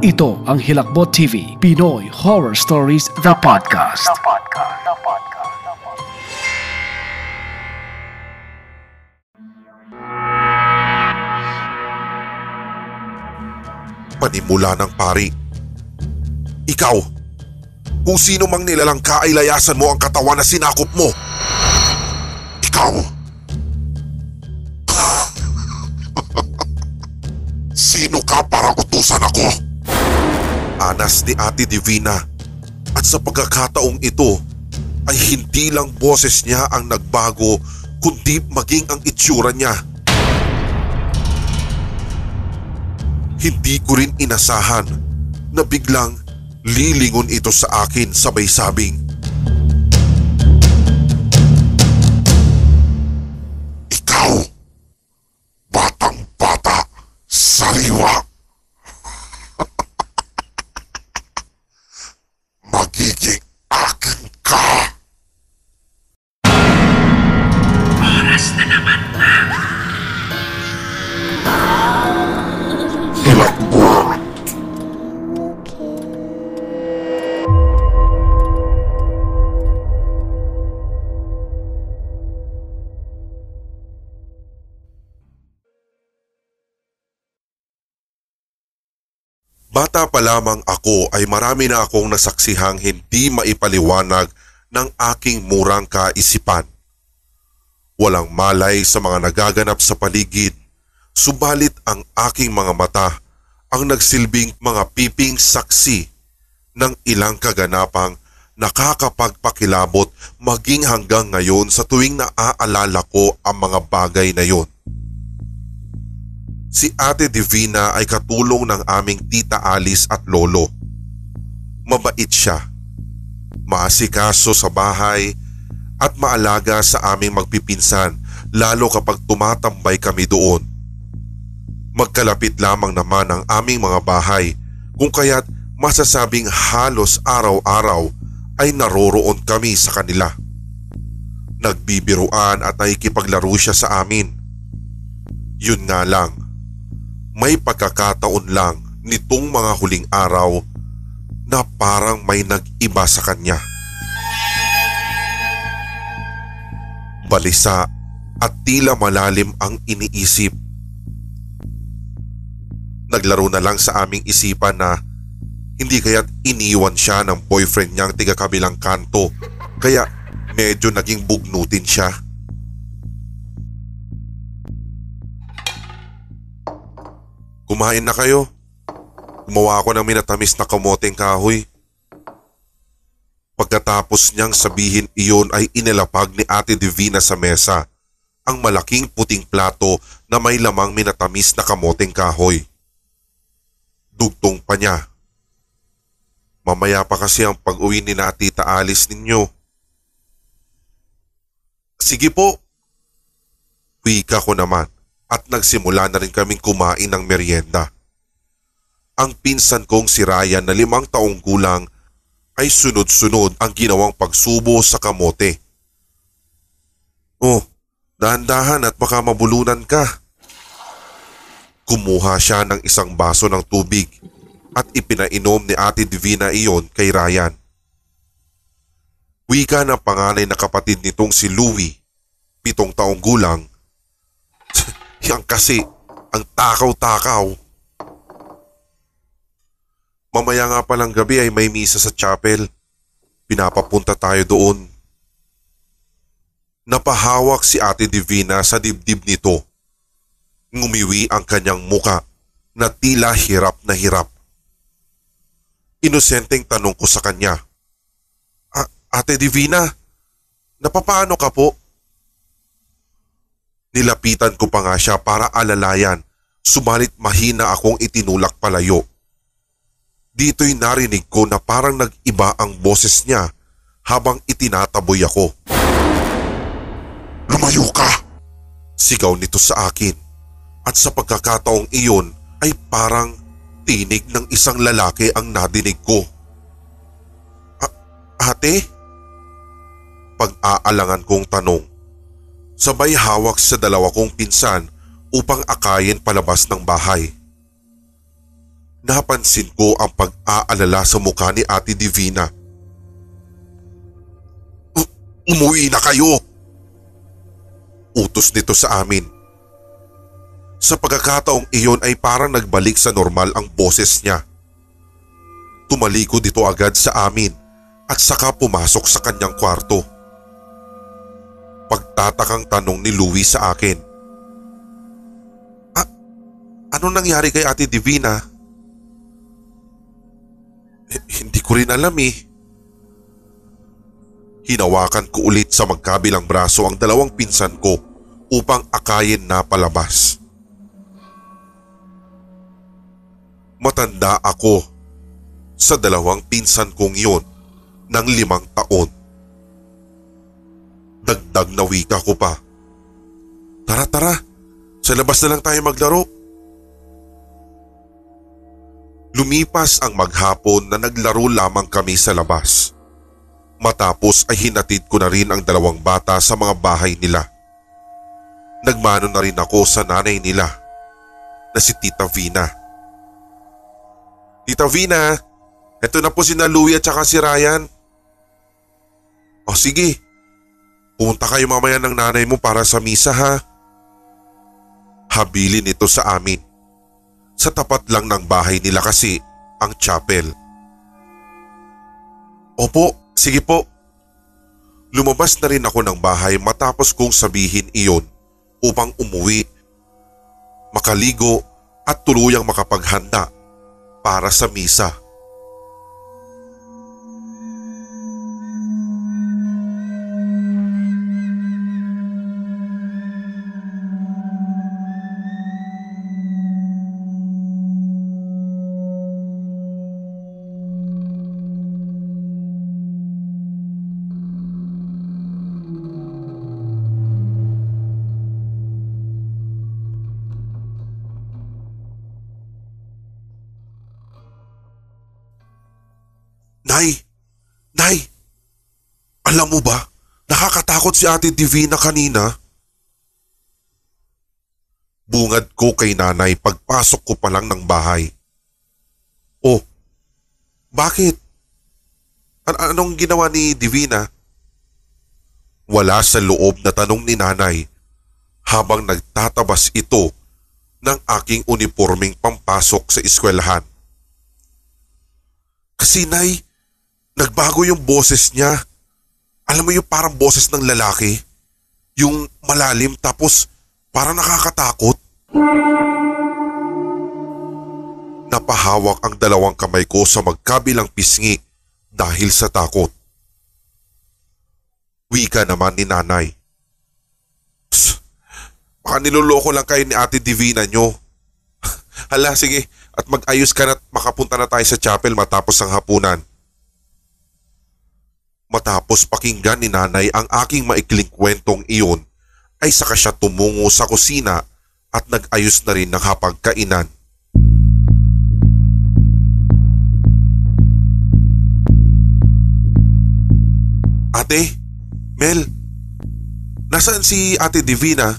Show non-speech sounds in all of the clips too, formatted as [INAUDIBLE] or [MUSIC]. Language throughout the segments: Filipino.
Ito ang Hilakbot TV, Pinoy Horror Stories, The Podcast. Panimula ng pari. Ikaw, kung sino mang nilalang ka ay layasan mo ang katawan na sinakop mo. Ikaw. [LAUGHS] Sino ka para utusan ako? Anas ni Ate Divina. At sa pagkakataong ito ay hindi lang boses niya ang nagbago kundi maging ang itsura niya. Hindi ko rin inasahan na biglang lilingon ito sa akin sabay sabing. Ikaw, batang bata, sariwa. Bata pa lamang ako ay marami na akong nasaksihang hindi maipaliwanag ng aking murang kaisipan. Walang malay sa mga nagaganap sa paligid, subalit ang aking mga mata ang nagsilbing mga piping saksi ng ilang kaganapang nakakapagpakilabot maging hanggang ngayon sa tuwing naaalala ko ang mga bagay na yon. Si Ate Divina ay katulong ng aming tita Alice at lolo. Mabait siya. Maasikaso sa bahay at maalaga sa aming magpipinsan lalo kapag tumatambay kami doon. Magkalapit lamang naman ang aming mga bahay kung kaya't masasabing halos araw-araw ay naroroon kami sa kanila. Nagbibiruan at nakikipaglaro siya sa amin. Yun nga lang, may pagkakataon lang nitong mga huling araw na parang may nag-iba sa kanya. Balisa at tila malalim ang iniisip. Naglaro na lang sa aming isipan na hindi kaya't iniwan siya ng boyfriend niyang tiga kabilang kanto kaya medyo naging bugnutin siya. Kumain na kayo. Gumawa ako ng minatamis na kamoteng kahoy. Pagkatapos niyang sabihin iyon ay inilapag ni Ate Divina sa mesa ang malaking puting plato na may lamang minatamis na kamoteng kahoy. Dugtong pa niya. Mamaya pa kasi ang pag-uwi ni na Tita Alice ninyo. Sige po. Wika ko naman at nagsimula na rin kaming kumain ng merienda. Ang pinsan kong si Ryan na limang taong gulang ay sunod-sunod ang ginawang pagsubo sa kamote. Oh, dahan-dahan at baka mabulunan ka. Kumuha siya ng isang baso ng tubig at ipinainom ni Ate Divina iyon kay Ryan. Wika ng panganay na kapatid nitong si Louie, pitong taong gulang. Yan kasi ang takaw-takaw. Mamaya nga palang gabi ay may misa sa chapel. Pinapapunta tayo doon. Napahawak si Ate Divina sa dibdib nito. Ngumiwi ang kanyang muka na tila hirap na hirap. Inosenteng tanong ko sa kanya. Ate Divina, napapaano ka po? Nilapitan ko pa nga siya para alalayan, subalit mahina akong itinulak palayo. Dito'y narinig ko na parang nag-iba ang boses niya habang itinataboy ako. Lumayo ka! Sigaw nito sa akin at sa pagkakataong iyon ay parang tinig ng isang lalaki ang nadinig ko. ate? Pag-aalangan kong tanong. Sabay hawak sa dalawa kong pinsan upang akayin palabas ng bahay. napansin ko ang pag-aalala sa mukha ni Ate Divina. Umuwi na kayo! Utos nito sa amin. Sa pagkakataong iyon ay parang nagbalik sa normal ang boses niya. Tumalikod dito agad sa amin at saka pumasok sa kanyang kwarto. Pagtatakang tanong ni Louie sa akin. Ah, ano nangyari kay Ate Divina? Eh, hindi ko rin alam eh. Hinawakan ko ulit sa magkabilang braso ang dalawang pinsan ko upang akayin na palabas. Matanda ako sa dalawang pinsan kong yun ng limang taon. Dagdag na wika ko pa. Tara tara, sa labas na lang tayo maglaro. Lumipas ang maghapon na naglaro lamang kami sa labas. Matapos ay hinatid ko na rin ang dalawang bata sa mga bahay nila. Nagmano na rin ako sa nanay nila na si Tita Vina. Tita Vina, eto na po si Louie at saka si Ryan. O sige, pumunta kayo mamaya ng nanay mo para sa misa ha. Habilin ito sa amin. Sa tapat lang ng bahay nila kasi ang chapel. Opo, sige po. Lumabas na rin ako ng bahay matapos kong sabihin iyon upang umuwi, makaligo at tuluyang makapaghanda para sa misa. Nay! Nay! Alam mo ba, nakakatakot si Ate Divina kanina. Bungad ko kay nanay pagpasok ko pa lang ng bahay. Oh, bakit? An- anong ginawa ni Divina? Wala sa loob na tanong ni nanay habang nagtatabas ito ng aking uniforming pampasok sa eskwelahan. Kasi nay, nagbago yung boses niya. Alam mo yung parang boses ng lalaki? Yung malalim tapos parang nakakatakot. Napahawak ang dalawang kamay ko sa magkabilang pisngi dahil sa takot. Wika naman ni nanay. Psst, baka niloloko lang kayo ni ate Divina nyo. [LAUGHS] Hala sige at mag-ayos ka na at makapunta na tayo sa chapel matapos ang hapunan. Matapos pakinggan ni nanay ang aking maikling kwentong iyon ay saka siya tumungo sa kusina at nag-ayos na rin ng hapagkainan. Ate, Mel, nasaan si Ate Divina?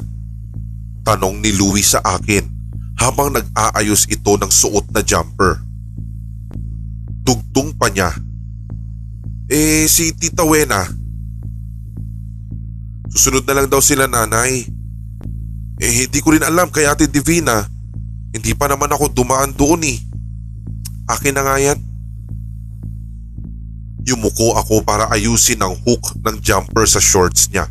Tanong ni Louie sa akin habang nag-aayos ito ng suot na jumper. Tugtong pa niya. Eh si Tita Wena. Susunod na lang daw sila nanay. Eh hindi ko rin alam kay Ate Divina. Hindi pa naman ako dumaan doon eh. Akin na nga yan. Yumuko ako para ayusin ang hook ng jumper sa shorts niya.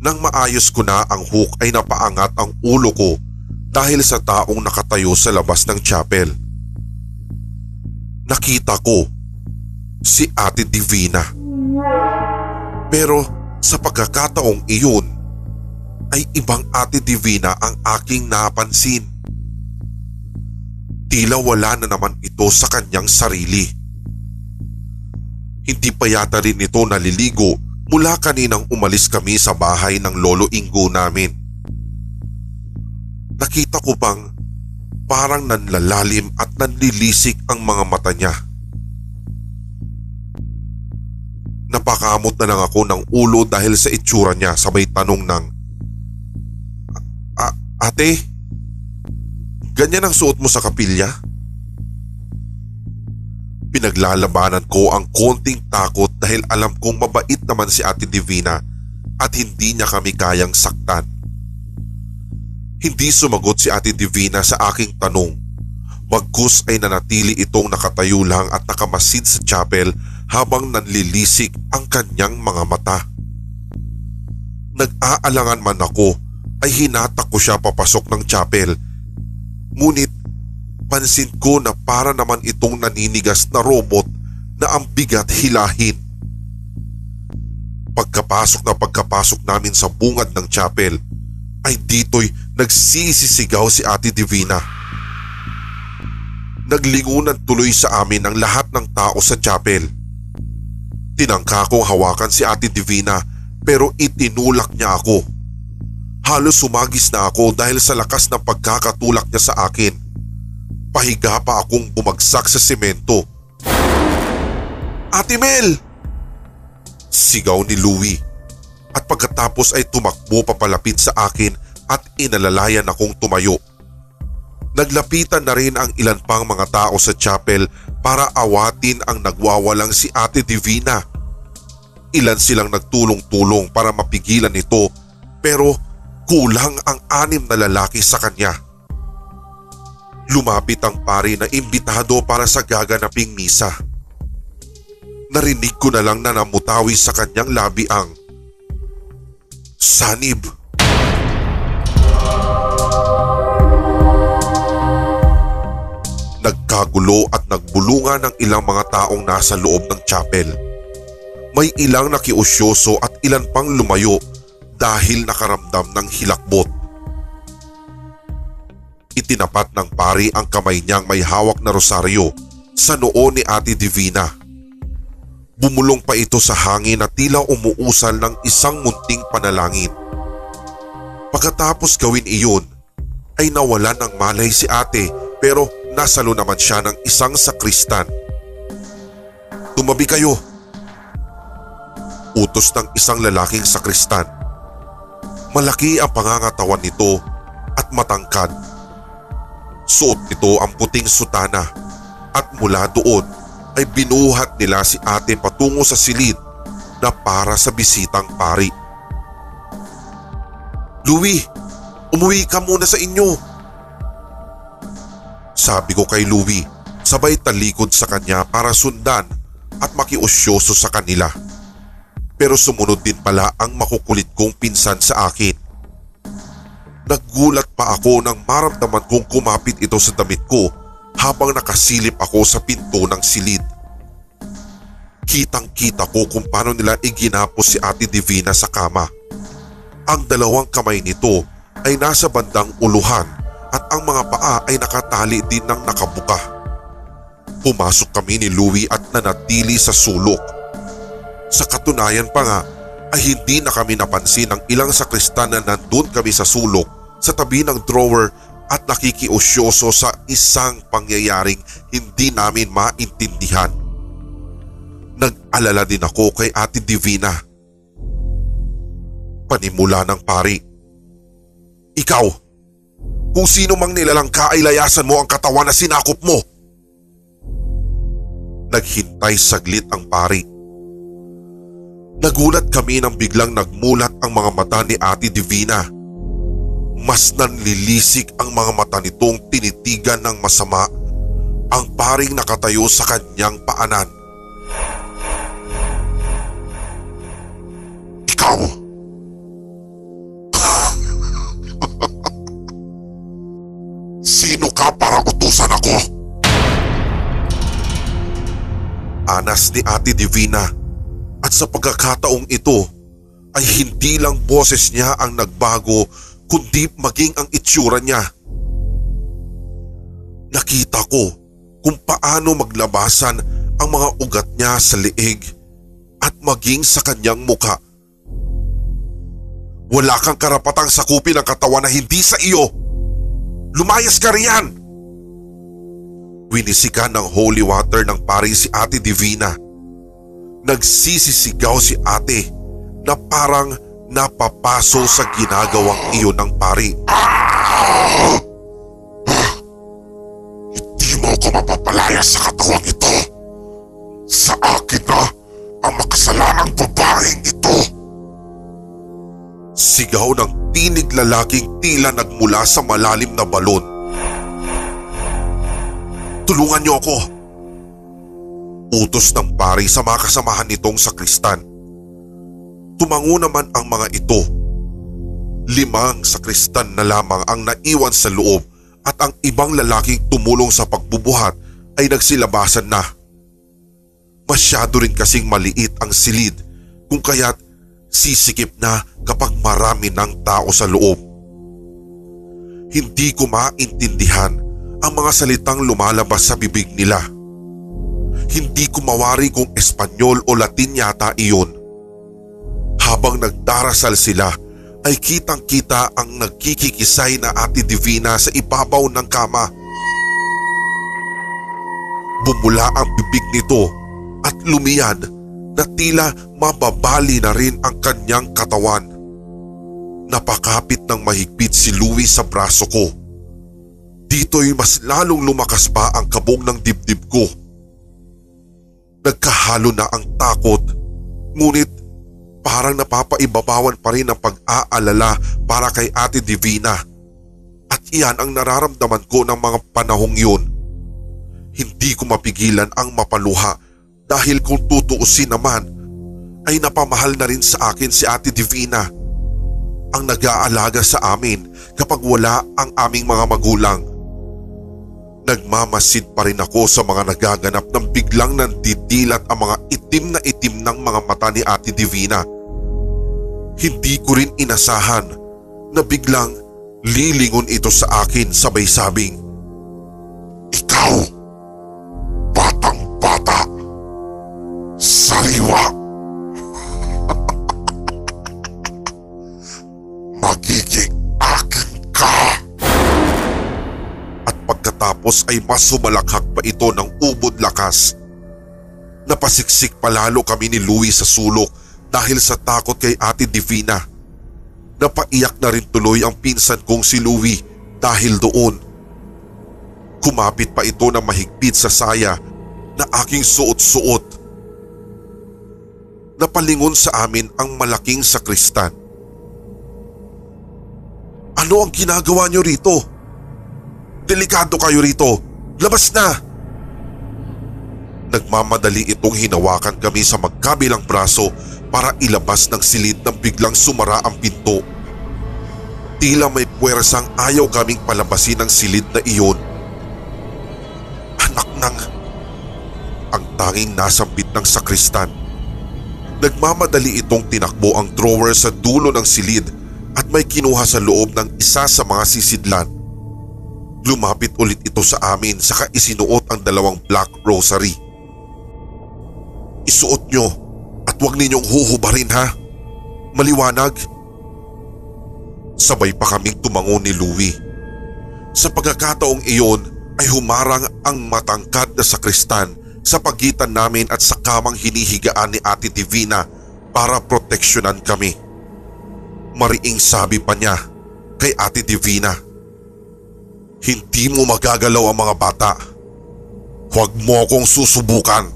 Nang maayos ko na ang hook ay napaangat ang ulo ko dahil sa taong nakatayo sa labas ng chapel. Nakita ko si Ate Divina. Pero sa pagkakataong iyon ay ibang Ate Divina ang aking napansin. Tila wala na naman ito sa kanyang sarili. Hindi pa yata rin ito naliligo mula kaninang umalis kami sa bahay ng lolo Ingo namin. Nakita ko pang parang nanlalalim at nanlilisik ang mga mata niya. Napakamot na lang ako ng ulo dahil sa itsura niya sabay tanong ng "A- Ate, ganyan ang suot mo sa kapilya? Pinaglalabanan ko ang konting takot dahil alam kong mabait naman si Ate Divina at hindi niya kami kayang saktan. Hindi sumagot si Ate Divina sa aking tanong. Bagkus ay nanatili itong nakatayo lang at nakamasid sa chapel habang nanlilisik ang kanyang mga mata. Nag-aalangan man ako ay hinatak ko siya papasok ng chapel. Ngunit pansin ko na para naman itong naninigas na robot na ang bigat hilahin. Pagkapasok na pagkapasok namin sa bungad ng chapel, ay dito'y nagsisisigaw si Ate Divina. Naglingunan tuloy sa amin ang lahat ng tao sa chapel. Tinangka kong hawakan si Ate Divina pero itinulak niya ako. Halos sumagis na ako dahil sa lakas ng pagkakatulak niya sa akin pahiga pa akong bumagsak sa semento. Ate Mel! Sigaw ni Louie at pagkatapos ay tumakbo papalapit sa akin at inalalayan akong tumayo. Naglapitan na rin ang ilan pang mga tao sa chapel para awatin ang nagwawalang si Ate Divina. Ilan silang nagtulong-tulong para mapigilan ito pero kulang ang anim na lalaki sa kanya. Lumapit ang pari na imbitado para sa gaganaping misa. Narinig ko na lang na namutawi sa kanyang labi ang Sanib. Nagkagulo at nagbulungan ng ilang mga taong nasa loob ng chapel. May ilang nakiusyoso at ilan pang lumayo dahil nakaramdam ng hilakbot. Itinapat ng pari ang kamay niyang may hawak na rosaryo sa noo ni Ate Divina. Bumulong pa ito sa hangin na tila umuusal ng isang munting panalangin. Pagkatapos gawin iyon, ay nawalan ng malay si ate pero nasalo naman siya ng isang sakristan. Tumabi kayo. Utos ng isang lalaking sakristan. Malaki ang pangangatawan nito at matangkad Suot nito ang puting sutana at mula doon ay binuhat nila si ate patungo sa silid na para sa bisitang pari. Louie, umuwi ka muna sa inyo. Sabi ko kay Louie, sabay talikod sa kanya para sundan at makiusyoso sa kanila. Pero sumunod din pala ang makukulit kong pinsan sa akin. Naggulat pa ako nang maramdaman kong kumapit ito sa damit ko habang nakasilip ako sa pinto ng silid. Kitang kita ko kung paano nila iginapos si Ate Divina sa kama. Ang dalawang kamay nito ay nasa bandang uluhan at ang mga paa ay nakatali din ng nakabuka. Pumasok kami ni Louie at nanatili sa sulok. Sa katunayan pa nga ay hindi na kami napansin ng ilang sakristan na nandun kami sa sulok sa tabi ng drawer at nakikiusyoso sa isang pangyayaring hindi namin maintindihan. Nag-alala din ako kay Ate Divina. Panimula ng pari. Ikaw, kung sino mang nilalang ka ay layasan mo ang katawan na sinakop mo. Naghintay saglit ang pari Nagulat kami nang biglang nagmulat ang mga mata ni Ate Divina. Mas nanlilisik ang mga mata nitong tinitigan ng masama ang paring nakatayo sa kanyang paanan. Ikaw! Sino ka para utusan ako? Anas ni Ate Divina at sa pagkakataong ito ay hindi lang boses niya ang nagbago kundi maging ang itsura niya. Nakita ko kung paano maglabasan ang mga ugat niya sa liig at maging sa kanyang muka. Wala kang karapatang sakupin ang katawan na hindi sa iyo. Lumayas ka riyan! Winisika ng holy water ng pari si Ate Divina. Nagsisisigaw si ate na parang napapaso sa ginagawang iyon ng pari. Hindi mo ko mapapalaya sa katawang ito. Sa akin na ang makasalanang babaeng ito sigaw ng tinig lalaking tila nagmula sa malalim na balon. Tulungan niyo ako! Utos ng pari sa mga kasamahan nitong sakristan. Tumango naman ang mga ito. Limang sakristan na lamang ang naiwan sa loob at ang ibang lalaking tumulong sa pagbubuhat ay nagsilabasan na. Masyado rin kasing maliit ang silid kung kaya't sisikip na kapag marami ng tao sa loob. Hindi ko maintindihan ang mga salitang lumalabas sa bibig nila. Hindi ko mawari kung Espanyol o Latin yata iyon. Habang nagdarasal sila ay kitang kita ang nagkikikisay na Ate Divina sa ibabaw ng kama. Bumula ang bibig nito at lumiyad na tila mababali na rin ang kanyang katawan. Napakapit ng mahigpit si Louie sa braso ko. Dito'y mas lalong lumakas pa ang kabog ng dibdib ko. Nagkahalo na ang takot, ngunit parang napapaibabawan pa rin ang pag-aalala para kay Ate Divina. At iyan ang nararamdaman ko ng mga panahong yun. Hindi ko mapigilan ang mapaluha dahil kung tutuusin naman ay napamahal na rin sa akin si Ate Divina ang nag-aalaga sa amin kapag wala ang aming mga magulang. Nagmamasid pa rin ako sa mga nagaganap nang biglang nandidilat ang mga itim na itim ng mga mata ni Ate Divina. Hindi ko rin inasahan na biglang lilingon ito sa akin sabay sabing, pagkatapos ay mas sumalakhak pa ito ng ubod lakas. Napasiksik palalo kami ni Louie sa sulok dahil sa takot kay Ate Divina. Napaiyak na rin tuloy ang pinsan kong si Louie dahil doon. Kumapit pa ito na mahigpit sa saya na aking suot-suot. Napalingon sa amin ang malaking sakristan. Ano ang ginagawa niyo rito? Delikado kayo rito. Labas na! Nagmamadali itong hinawakan kami sa magkabilang braso para ilabas ng silid nang biglang sumara ang pinto. Tila may puwersang ayaw kaming palabasin ang silid na iyon. Anak ng... Ang tanging nasambit ng sakristan. Nagmamadali itong tinakbo ang drawer sa dulo ng silid at may kinuha sa loob ng isa sa mga sisidlan. Lumapit ulit ito sa amin saka isinuot ang dalawang black rosary. Isuot nyo at huwag ninyong huhubarin ha. Maliwanag. Sabay pa kaming tumango ni Louie. Sa pagkakataong iyon ay humarang ang matangkad na sakristan sa pagitan namin at sa kamang hinihigaan ni Ate Divina para proteksyonan kami. Mariing sabi pa niya kay Ate Divina. Hindi mo magagalaw ang mga bata. Huwag mo akong susubukan.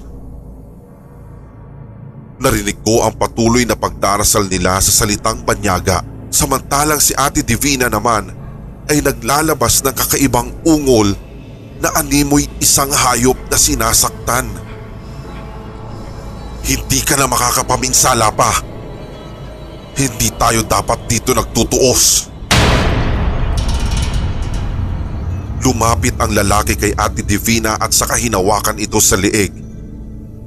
Narinig ko ang patuloy na pagdarasal nila sa salitang banyaga samantalang si Ate Divina naman ay naglalabas ng kakaibang ungol na animoy isang hayop na sinasaktan. Hindi ka na makakapaminsala pa. Hindi tayo dapat dito nagtutuos. Lumapit ang lalaki kay Ate Divina at saka hinawakan ito sa liig.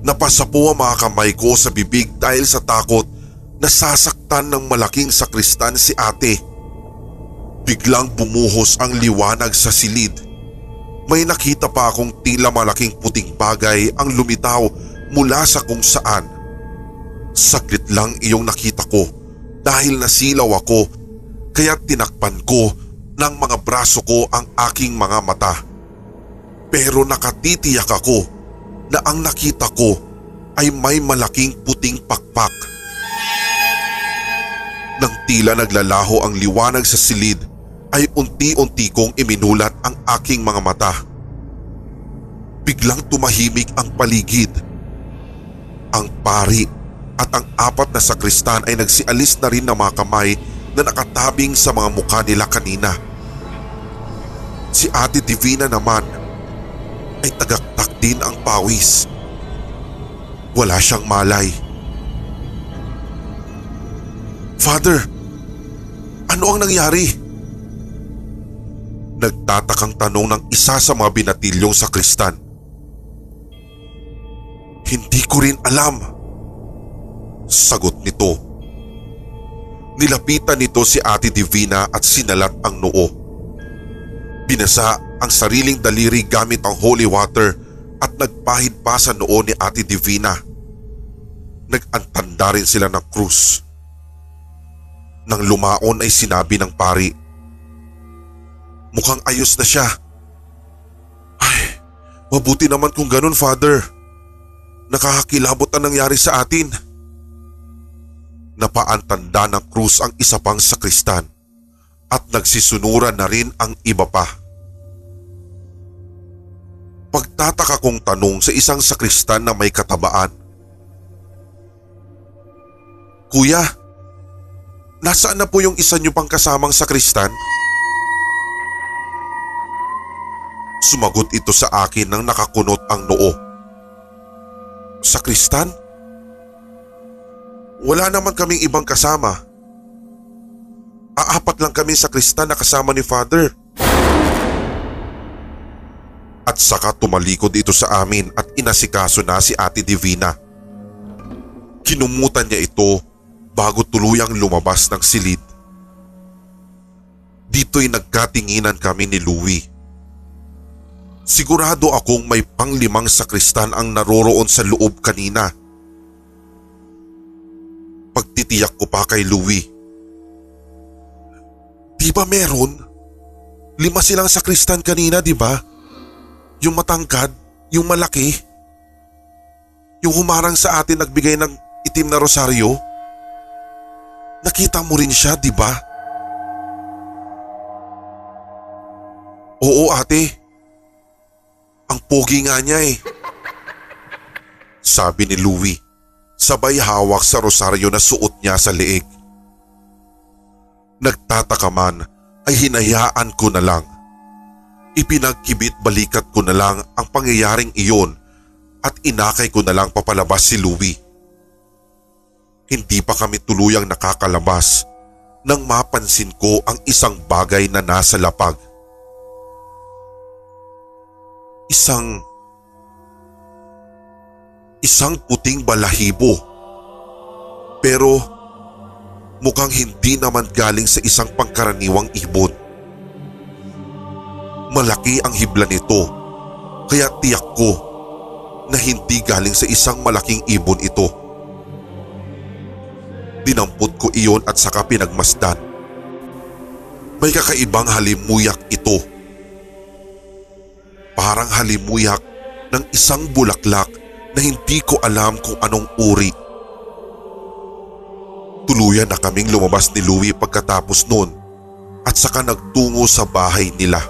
Napasa ang mga kamay ko sa bibig dahil sa takot na sasaktan ng malaking sakristan si ate. Biglang bumuhos ang liwanag sa silid. May nakita pa akong tila malaking puting bagay ang lumitaw mula sa kung saan. Saglit lang iyong nakita ko dahil nasilaw ako kaya tinakpan ko ng mga braso ko ang aking mga mata. Pero nakatitiyak ako na ang nakita ko ay may malaking puting pakpak. Nang tila naglalaho ang liwanag sa silid ay unti-unti kong iminulat ang aking mga mata. Biglang tumahimik ang paligid. Ang pari at ang apat na sakristan ay nagsialis na rin ng mga kamay na nakatabing sa mga mukha nila kanina. Si Ate Divina naman ay tagaktak din ang pawis. Wala siyang malay. Father, ano ang nangyari? Nagtatakang tanong ng isa sa mga binatilyong sakristan. Hindi ko rin alam. Sagot nito. Nilapitan nito si Ate Divina at sinalat ang noo. Binasa ang sariling daliri gamit ang holy water at nagpahid pa sa noo ni Ate Divina. Nagantanda rin sila ng krus. Nang lumaon ay sinabi ng pari, Mukhang ayos na siya. Ay, mabuti naman kung ganun, Father. Nakakakilabot ang nangyari sa atin. Napaantanda ng krus ang isa pang sakristan at nagsisunuran na rin ang iba pa. Pagtataka kong tanong sa isang sakristan na may katabaan. Kuya, nasaan na po yung isa niyo pang kasamang sakristan? Sumagot ito sa akin nang nakakunot ang noo. Sakristan? Wala naman kaming ibang kasama. Aapat lang kami sa kristan na kasama ni Father. At saka tumalikod ito sa amin at inasikaso na si Ate Divina. Kinumutan niya ito bago tuluyang lumabas ng silid. Dito'y nagkatinginan kami ni Louie. Sigurado akong may panglimang sakristan ang naroroon sa loob kanina. Pagtitiyak ko pa kay Louie. Di ba meron? Lima silang sakristan kanina, di ba? Yung matangkad, yung malaki. Yung humarang sa atin nagbigay ng itim na rosaryo. Nakita mo rin siya, di ba? Oo ate. Ang pogi nga niya eh. Sabi ni Louie, sabay hawak sa rosaryo na suot niya sa leeg. Nagtataka man ay hinayaan ko na lang. Ipinagkibit balikat ko na lang ang pangyayaring iyon at inakay ko na lang papalabas si Louie. Hindi pa kami tuluyang nakakalabas nang mapansin ko ang isang bagay na nasa lapag isang isang puting balahibo. Pero mukhang hindi naman galing sa isang pangkaraniwang ibon. Malaki ang hibla nito kaya tiyak ko na hindi galing sa isang malaking ibon ito. Dinampot ko iyon at saka pinagmasdan. May kakaibang halimuyak ito parang halimuyak ng isang bulaklak na hindi ko alam kung anong uri. Tuluyan na kaming lumabas ni Louie pagkatapos noon at saka nagtungo sa bahay nila.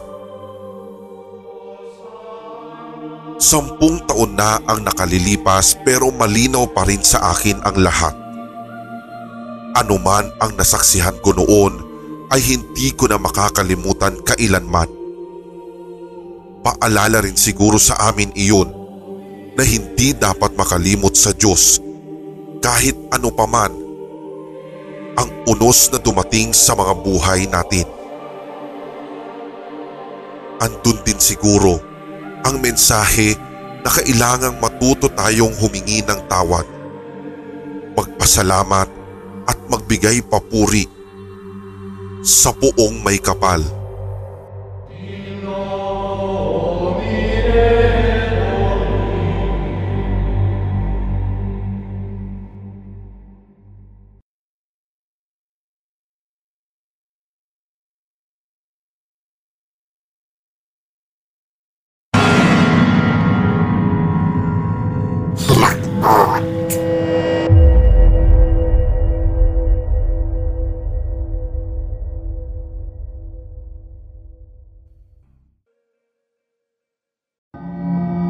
Sampung taon na ang nakalilipas pero malinaw pa rin sa akin ang lahat. Ano man ang nasaksihan ko noon ay hindi ko na makakalimutan kailanman. Paalala rin siguro sa amin iyon na hindi dapat makalimot sa Diyos kahit ano paman ang unos na dumating sa mga buhay natin. Andun din siguro ang mensahe na kailangang matuto tayong humingi ng tawad, magpasalamat at magbigay papuri sa puong may kapal.